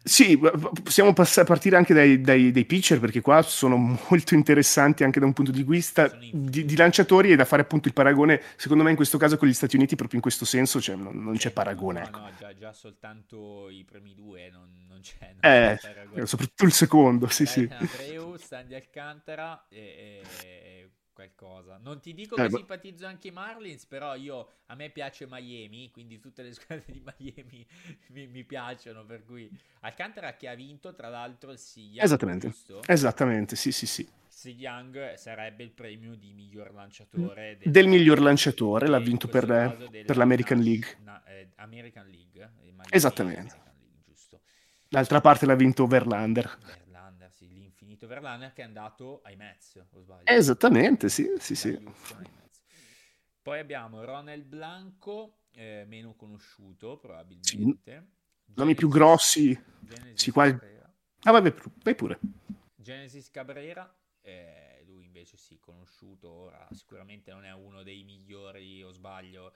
Sì, possiamo pass- partire anche dai, dai, dai, pitcher perché qua sono molto interessanti anche da un punto di vista di, di, lanciatori e da fare appunto il paragone, secondo me in questo caso con gli Stati Uniti proprio in questo senso cioè, non, non, c'è paragone. No, ecco. no, già, già, soltanto i primi due non, non c'è. Non eh, c'è soprattutto il secondo, sì sì. Abreu, Sandy Alcantara e, e qualcosa. Non ti dico eh, che ma... simpatizzo anche i Marlins, però io a me piace Miami, quindi tutte le squadre di Miami mi, mi piacciono, per cui Alcantara che ha vinto tra l'altro il Cy Young, Esattamente. Giusto? Esattamente, sì, sì, sì. Cy Young sarebbe il premio di miglior lanciatore del, del miglior lanciatore, l'ha vinto per, per l'American League. Na, eh, American League. Esattamente. American League, D'altra parte l'ha vinto Verlander. Verlander finito Verlander che è andato ai Mets, o sbaglio? Esattamente, sì, sì, sì. Poi abbiamo Ronald Blanco, eh, meno conosciuto probabilmente. Sì. Nomi più grossi. sì, qua... Ah, vabbè, vai pure. Genesis Cabrera, eh, lui invece sì, conosciuto ora, sicuramente non è uno dei migliori, o sbaglio.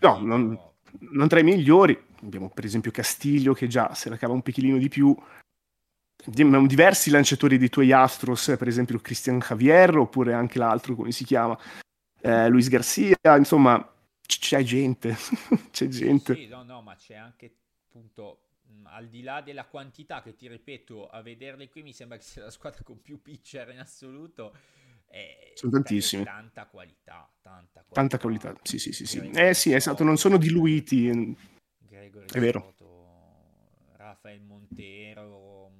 No, non, non, tra i migliori. Abbiamo per esempio Castiglio che già se la cava un picchino di più, diversi lanciatori dei tuoi Astros, per esempio Christian Javier, oppure anche l'altro, come si chiama, eh, Luis Garcia, insomma, c'è gente, c'è gente. Sì, no, no, ma c'è anche, appunto, al di là della quantità, che ti ripeto, a vederle qui mi sembra che sia la squadra con più pitcher in assoluto, eh, sono tantissimi. Tanta qualità, tanta qualità. Tanta qualità, sì, sì, sì. sì. Eh sì, esatto, non sono diluiti. Gregory è vero. Rafael Montero,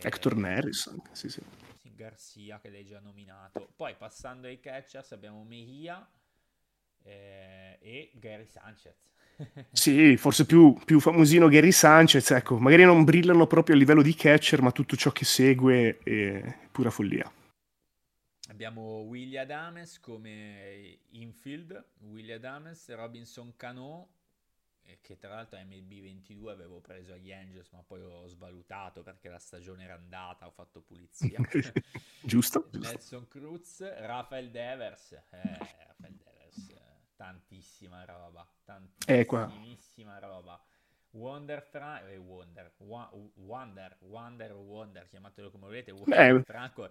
Hector Neris, sì, sì. Garcia che l'hai già nominato. Poi passando ai catchers abbiamo Mejia eh, e Gary Sanchez. sì, forse più, più, famosino Gary Sanchez, ecco, magari non brillano proprio a livello di catcher, ma tutto ciò che segue è pura follia. Abbiamo William Adames come infield, William Adames, Robinson Cano, che tra l'altro MLB 22 avevo preso agli Angels, ma poi ho svalutato perché la stagione era andata, ho fatto pulizia. giusto. Nelson Cruz, Rafael Devers, eh, Rafael Devers, tantissima roba, tantissima roba. Wonder, Fra- eh, Wonder, Wonder, Wonder, Wonder, chiamatelo come volete. Wonder, eh, Franco,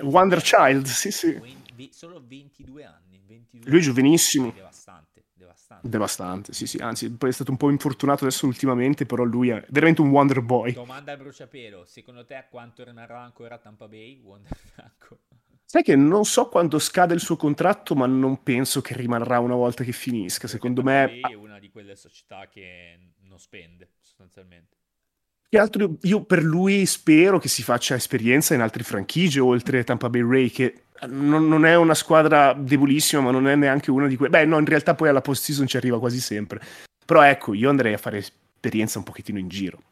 Wonder Child, sì, sì. 20, solo 22 anni. 22 Lui è giovanissimo. Devastante, devastante. Devastante, sì, sì. Anzi, poi è stato un po' infortunato adesso ultimamente, però lui è veramente un Wonder Boy. Domanda a bruciapelo, secondo te quanto rimarrà ancora a Tampa Bay, Wonder Franco? Sai che non so quando scade il suo contratto, ma non penso che rimarrà una volta che finisca. Perché Secondo me è una di quelle società che non spende sostanzialmente. Che altro io per lui spero che si faccia esperienza in altre franchigie oltre Tampa Bay Ray, che non, non, è una squadra debolissima, ma non è neanche una di quelle. Beh, no, in realtà poi alla post season ci arriva quasi sempre. Però ecco, io andrei a fare esperienza un pochettino in giro.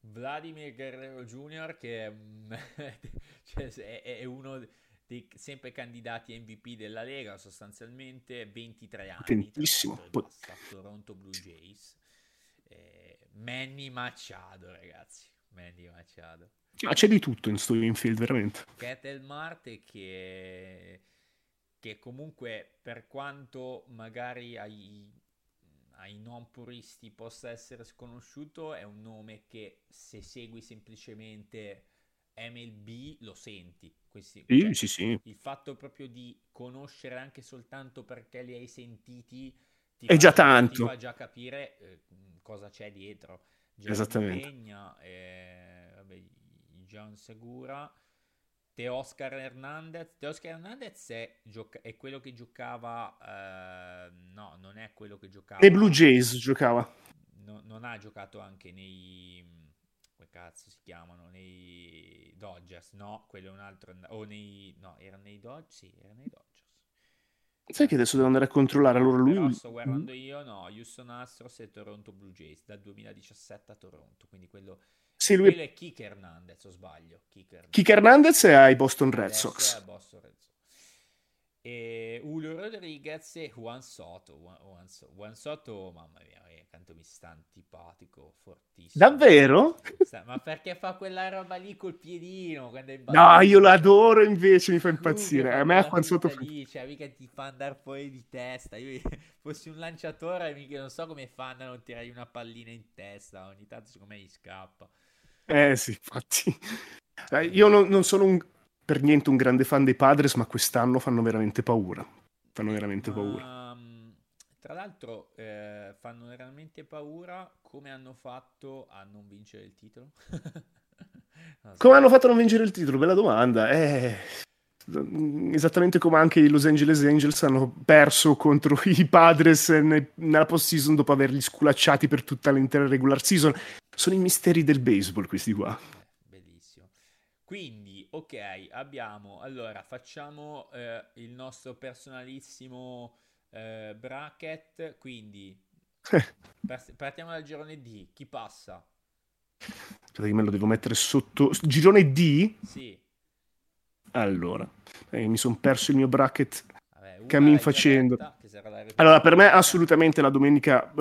Vladimir Guerrero Jr., che è, cioè, è, uno dei sempre candidati MVP della Lega, sostanzialmente 23 anni. Tantissimo. Toronto Blue Jays. Eh, Manny Machado, ragazzi. Manny Machado. Ma c'è di tutto in sto infield, veramente. Ketel Marte che, che comunque per quanto magari ai, ai non puristi possa essere sconosciuto, è un nome che se segui semplicemente MLB lo senti. Questi, sì, cioè, sì, sì. Il fatto proprio di conoscere anche soltanto perché li hai sentiti ti è fa, già tanto. Ti fa già capire eh, cosa c'è dietro. Gerard Esattamente. Pegna, eh, vabbè, Gian Segura, Teoscar Hernandez. Teoscar Hernandez è, gioca- è quello che giocava... Eh, no, non è quello che giocava... Nei Blue Jays giocava. No, non ha giocato anche nei come cazzo si chiamano, nei Dodgers, no, quello è un altro, o nei, no, era nei Dodgers, sì, era nei Dodgers. Sai che adesso devo andare a controllare, allora lui... Però sto guardando io, no, Houston Astros e Toronto Blue Jays, dal 2017 a Toronto, quindi quello... Sì, lui... Quello è Kike Hernandez, o sbaglio? Kike Hernandez, Kike Hernandez è ai Boston Red Sox. Boston Red Sox. E Julio Rodriguez e Juan Soto. Juan, Juan Soto, mamma mia, quanto mi sta antipatico, fortissimo. Davvero? Ma perché fa quella roba lì col piedino? no, io l'adoro invece, mi fa impazzire. A me Juan Soto... Lì, cioè, mica ti fa andare fuori di testa. Io fossi un lanciatore, mica non so come fanno a non tirare una pallina in testa. Ogni tanto secondo me gli scappa. Eh sì, infatti. Eh, io non, non sono un per niente un grande fan dei Padres, ma quest'anno fanno veramente paura. Fanno veramente paura. Um, tra l'altro, eh, fanno veramente paura come hanno fatto a non vincere il titolo. so. Come hanno fatto a non vincere il titolo? Bella domanda. Eh, esattamente come anche i Los Angeles Angels hanno perso contro i Padres nella post-season dopo averli sculacciati per tutta l'intera regular season. Sono i misteri del baseball questi qua. Bellissimo. Quindi ok, abbiamo, allora facciamo eh, il nostro personalissimo eh, bracket, quindi partiamo dal girone D, chi passa? Aspetta che me lo devo mettere sotto, girone D? Sì. Allora, eh, mi sono perso il mio bracket cammin facendo. Allora, per me assolutamente la domenica,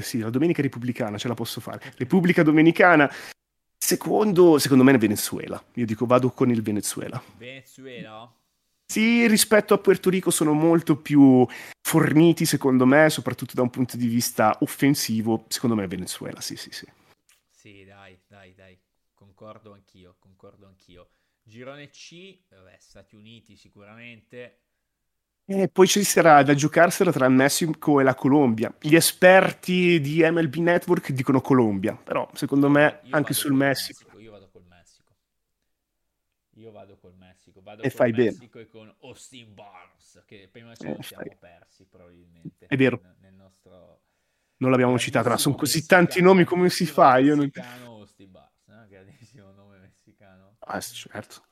sì, la domenica repubblicana ce la posso fare. Repubblica Domenicana Secondo, secondo me è Venezuela. Io dico vado con il Venezuela. Venezuela? Sì, rispetto a Puerto Rico sono molto più forniti, secondo me, soprattutto da un punto di vista offensivo. Secondo me è Venezuela, sì, sì, sì. Sì, dai, dai, dai. Concordo anch'io, concordo anch'io. Girone C, vabbè, Stati Uniti sicuramente. E poi ci sarà da giocarsela tra il Messico e la Colombia. Gli esperti di MLB Network dicono Colombia, però secondo me io anche sul Messico. Messico. Io vado col Messico. Io vado col Messico. Vado e fai Messico bene. e con Austin Barnes, che prima ci eh, siamo persi probabilmente. È vero. Nel, nel nostro... Non l'abbiamo citato, ma sono così tanti nomi come si fa? Io non... Austin Barnes, no? grandissimo nome messicano. Ah, certo.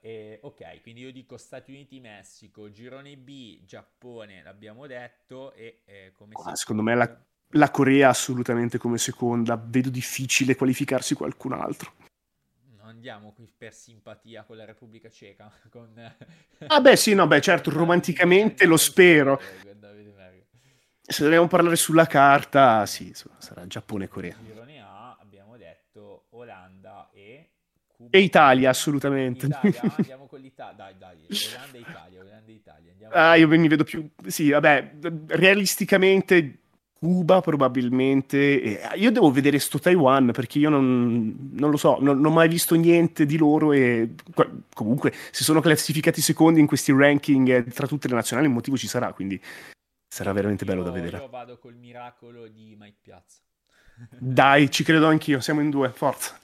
Eh, ok, quindi io dico Stati Uniti, Messico, girone B, Giappone, l'abbiamo detto, e eh, come ah, secondo me la, la, Corea assolutamente come seconda, vedo difficile qualificarsi qualcun altro. Non andiamo qui per simpatia con la Repubblica Ceca. Con... ah beh sì, no, beh certo, romanticamente lo spero. Se dobbiamo parlare sulla carta, sì, sarà Giappone e Corea. Girone A abbiamo detto Olanda e Cuba. E Italia, assolutamente. Italia, ah, andiamo con l'Italia. Dai, dai, Olanda e Italia, Olanda e Italia. Andiamo ah, io mi vedo più... Sì, vabbè, realisticamente Cuba probabilmente. E io devo vedere sto Taiwan perché io non, non lo so, non, non, ho mai visto niente di loro e comunque si sono classificati secondi in questi ranking tra tutte le nazionali, un motivo ci sarà, quindi sarà veramente bello io, da vedere. Io vado col miracolo di Mike Piazza. Dai, ci credo anch'io, siamo in due, forza.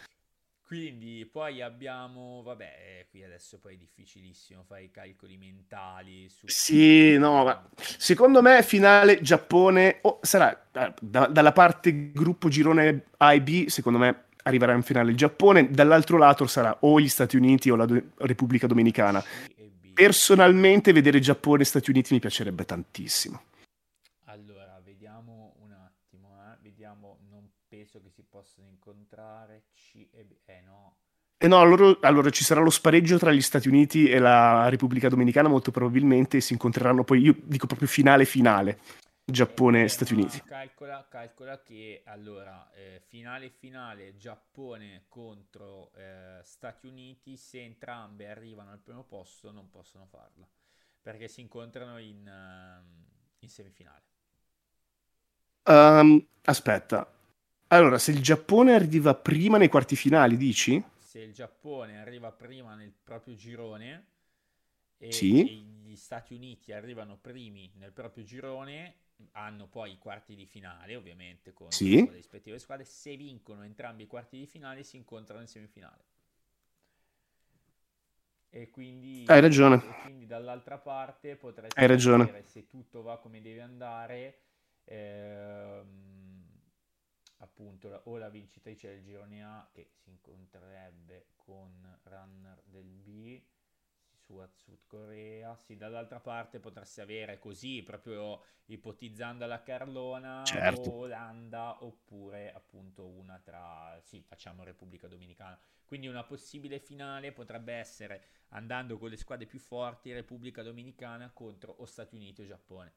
Quindi poi abbiamo, vabbè, qui adesso poi è difficilissimo fare i calcoli mentali. Su... Sì, no, ma secondo me finale Giappone, oh, sarà da, dalla parte gruppo girone A e B, secondo me arriverà in finale il Giappone, dall'altro lato sarà o gli Stati Uniti o la Do- Repubblica Dominicana. Personalmente vedere Giappone e Stati Uniti mi piacerebbe tantissimo. Allora, vediamo un attimo, eh. vediamo, non possano incontrare C e B. Eh no. Eh no, allora, allora, ci sarà lo spareggio tra gli Stati Uniti e la Repubblica Dominicana molto probabilmente si incontreranno poi, io dico proprio finale finale, Giappone e Stati Uniti. Calcola, calcola che allora, eh, finale finale Giappone contro eh, Stati Uniti, se entrambe arrivano al primo posto non possono farla, perché si incontrano in, uh, in semifinale. Um, aspetta, allora, se il Giappone arriva prima nei quarti finali, dici? Se il Giappone arriva prima nel proprio girone e, sì. e gli Stati Uniti arrivano primi nel proprio girone, hanno poi i quarti di finale, ovviamente, con, sì. le rispettive squadre. Se vincono entrambi i quarti di finale, si incontrano in semifinale. E quindi, Hai ragione. E quindi dall'altra parte potresti Hai ragione. se tutto va come deve andare. Ehm, appunto o la vincitrice del girone A che si incontrerebbe con runner del B su Sud Corea, sì, dall'altra parte potresti avere così, proprio ipotizzando la Carlona, certo. o Olanda, oppure appunto una tra, sì, facciamo Repubblica Dominicana. Quindi una possibile finale potrebbe essere, andando con le squadre più forti, Repubblica Dominicana contro o Stati Uniti o Giappone.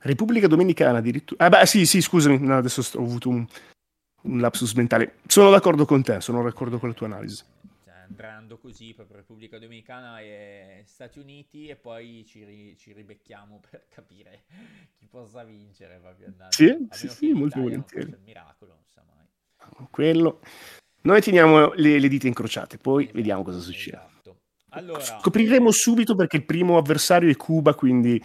Repubblica Dominicana addirittura. Ah, beh, sì, sì, scusami, no, adesso ho avuto un, un, lapsus mentale. Sono d'accordo con te, sono d'accordo con la tua analisi. Cioè, andando così, proprio Repubblica Dominicana e Stati Uniti, e poi ci, ri, ci ribecchiamo per capire chi possa vincere. Proprio. Sì, sì, sì, molto volentieri. Il miracolo, non sa mai. Quello. Noi teniamo le, le dita incrociate, poi esatto, vediamo cosa succede. Esatto. Allora, Scopriremo subito perché il primo avversario è Cuba, quindi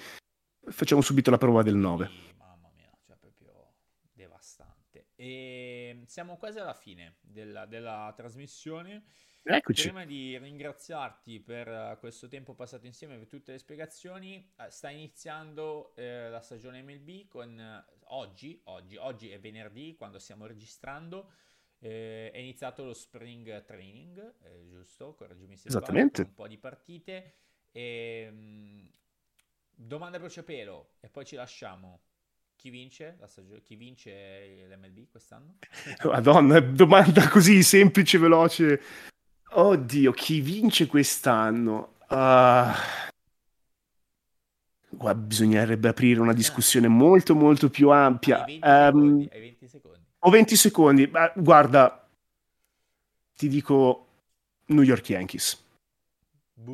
Facciamo subito la prova del 9. Sì, mamma mia, cioè proprio devastante. E siamo quasi alla fine della, della trasmissione. Eccoci. Prima di ringraziarti per questo tempo passato insieme per tutte le spiegazioni, eh, sta iniziando eh, la stagione MLB con eh, oggi, oggi, oggi è venerdì quando stiamo registrando, eh, è iniziato lo spring training, eh, giusto? Correggimi se Esattamente. Sbaglio, un po' di partite e mh, mm, Domanda bruciapelo e poi ci lasciamo. Chi vince, la stagio- chi vince l'MLB quest'anno? Madonna, domanda così semplice, veloce. Oddio, chi vince quest'anno? Uh... Guarda, bisognerebbe aprire una discussione molto molto più ampia. Hai 20 um, secondi, hai 20 secondi. Ho 20 secondi. Ma, guarda, ti dico New York Yankees.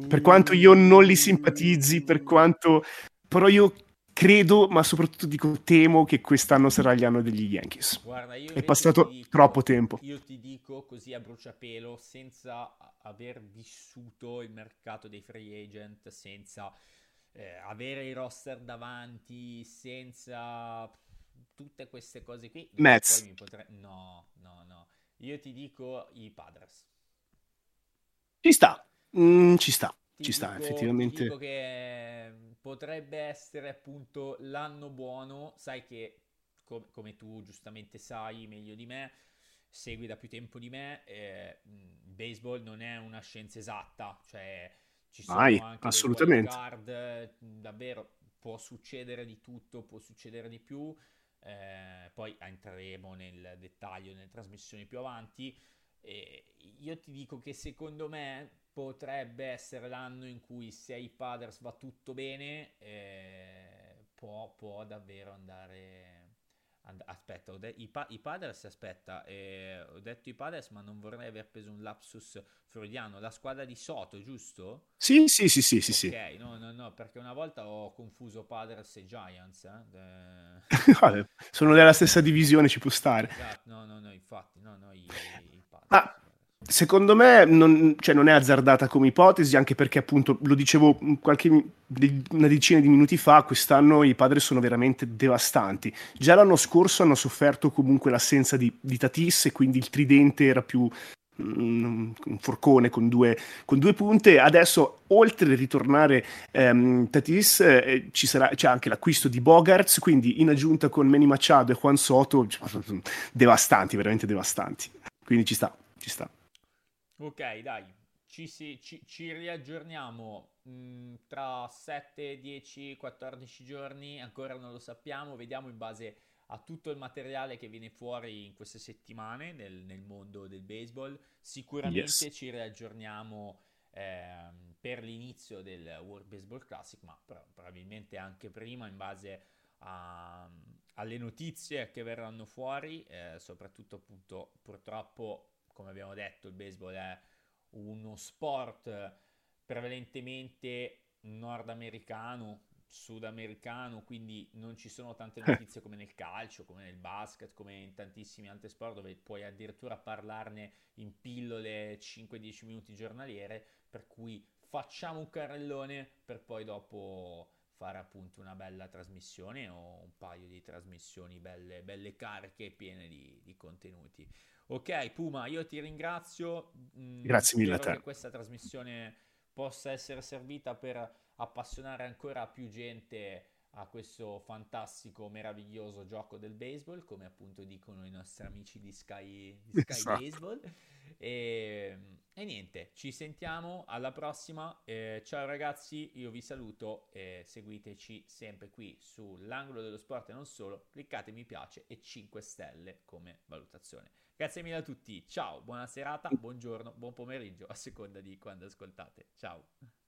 Per quanto io non li simpatizzi, per quanto... Però io credo, ma soprattutto dico temo che quest'anno sarà gli anno degli Yankees. Guarda, È passato dico, troppo tempo. Io ti dico così a bruciapelo, senza aver vissuto il mercato dei free agent, senza eh, avere i roster davanti, senza tutte queste cose qui. Mets. Potrei... No, no, no. Io ti dico i Padres. Ci sta, Mm, ci sta, ti ci dico, sta, effettivamente. Ti dico che potrebbe essere appunto l'anno buono, sai che com- come tu giustamente sai meglio di me, segui da più tempo di me, eh, baseball non è una scienza esatta, cioè ci sono Mai, anche assolutamente. card, davvero può succedere di tutto, può succedere di più, eh, poi entreremo nel dettaglio nelle trasmissioni più avanti. Eh, io ti dico che secondo me potrebbe essere l'anno in cui se ai Padres va tutto bene, eh, può, può davvero andare Aspetta, de- i, pa- i, Padres, aspetta, eh, ho detto i Padres, ma non vorrei aver preso un lapsus freudiano. La squadra di Soto, giusto? Sì, sì, sì, sì, sì. Ok, no, no, no, perché una volta ho confuso Padres e Giants. Eh? De... Sono della stessa divisione, ci può stare. Esatto, no, no, no, infatti, no, no, i, i Padres. Ah. Secondo me non, cioè non, è azzardata come ipotesi, anche perché appunto lo dicevo qualche, una decina di minuti fa, quest'anno i padri sono veramente devastanti. Già l'anno scorso hanno sofferto comunque l'assenza di, di Tatis e quindi il tridente era più mm, un forcone con due, con due, punte. Adesso, oltre a ritornare ehm, Tatis, eh, ci sarà, c'è anche l'acquisto di Bogarts, quindi in aggiunta con Manny Machado e Juan Soto, devastanti, veramente devastanti. Quindi ci sta, ci sta. Ok, dai, ci, si, ci, ci riaggiorniamo mh, mm, tra 7, 10, 14 giorni, ancora non lo sappiamo, vediamo in base a tutto il materiale che viene fuori in queste settimane nel, nel mondo del baseball. Sicuramente yes. ci riaggiorniamo eh, per l'inizio del World Baseball Classic, ma pro- probabilmente anche prima in base a, alle notizie che verranno fuori, eh, soprattutto appunto purtroppo come abbiamo detto, il baseball è uno sport prevalentemente nordamericano, sudamericano, quindi non ci sono tante notizie come nel calcio, come nel basket, come in tantissimi altri sport dove puoi addirittura parlarne in pillole 5-10 minuti giornaliere, per cui facciamo un carrellone per poi dopo fare appunto una bella trasmissione o un paio di trasmissioni belle, belle cariche piene di, di contenuti. Ok, Puma, io ti ringrazio. Mm, Grazie mille a te. che questa trasmissione possa essere servita per appassionare ancora più gente a questo fantastico, meraviglioso gioco del baseball, come appunto dicono i nostri amici di Sky, di Sky esatto. Baseball. E, e, niente, ci sentiamo alla prossima. Eh, ciao ragazzi, io vi saluto e seguiteci sempre qui sull'angolo dello sport e non solo. Cliccate mi piace e 5 stelle come valutazione. Grazie mille a tutti, ciao, buona serata, buongiorno, buon pomeriggio, a seconda di quando ascoltate. Ciao.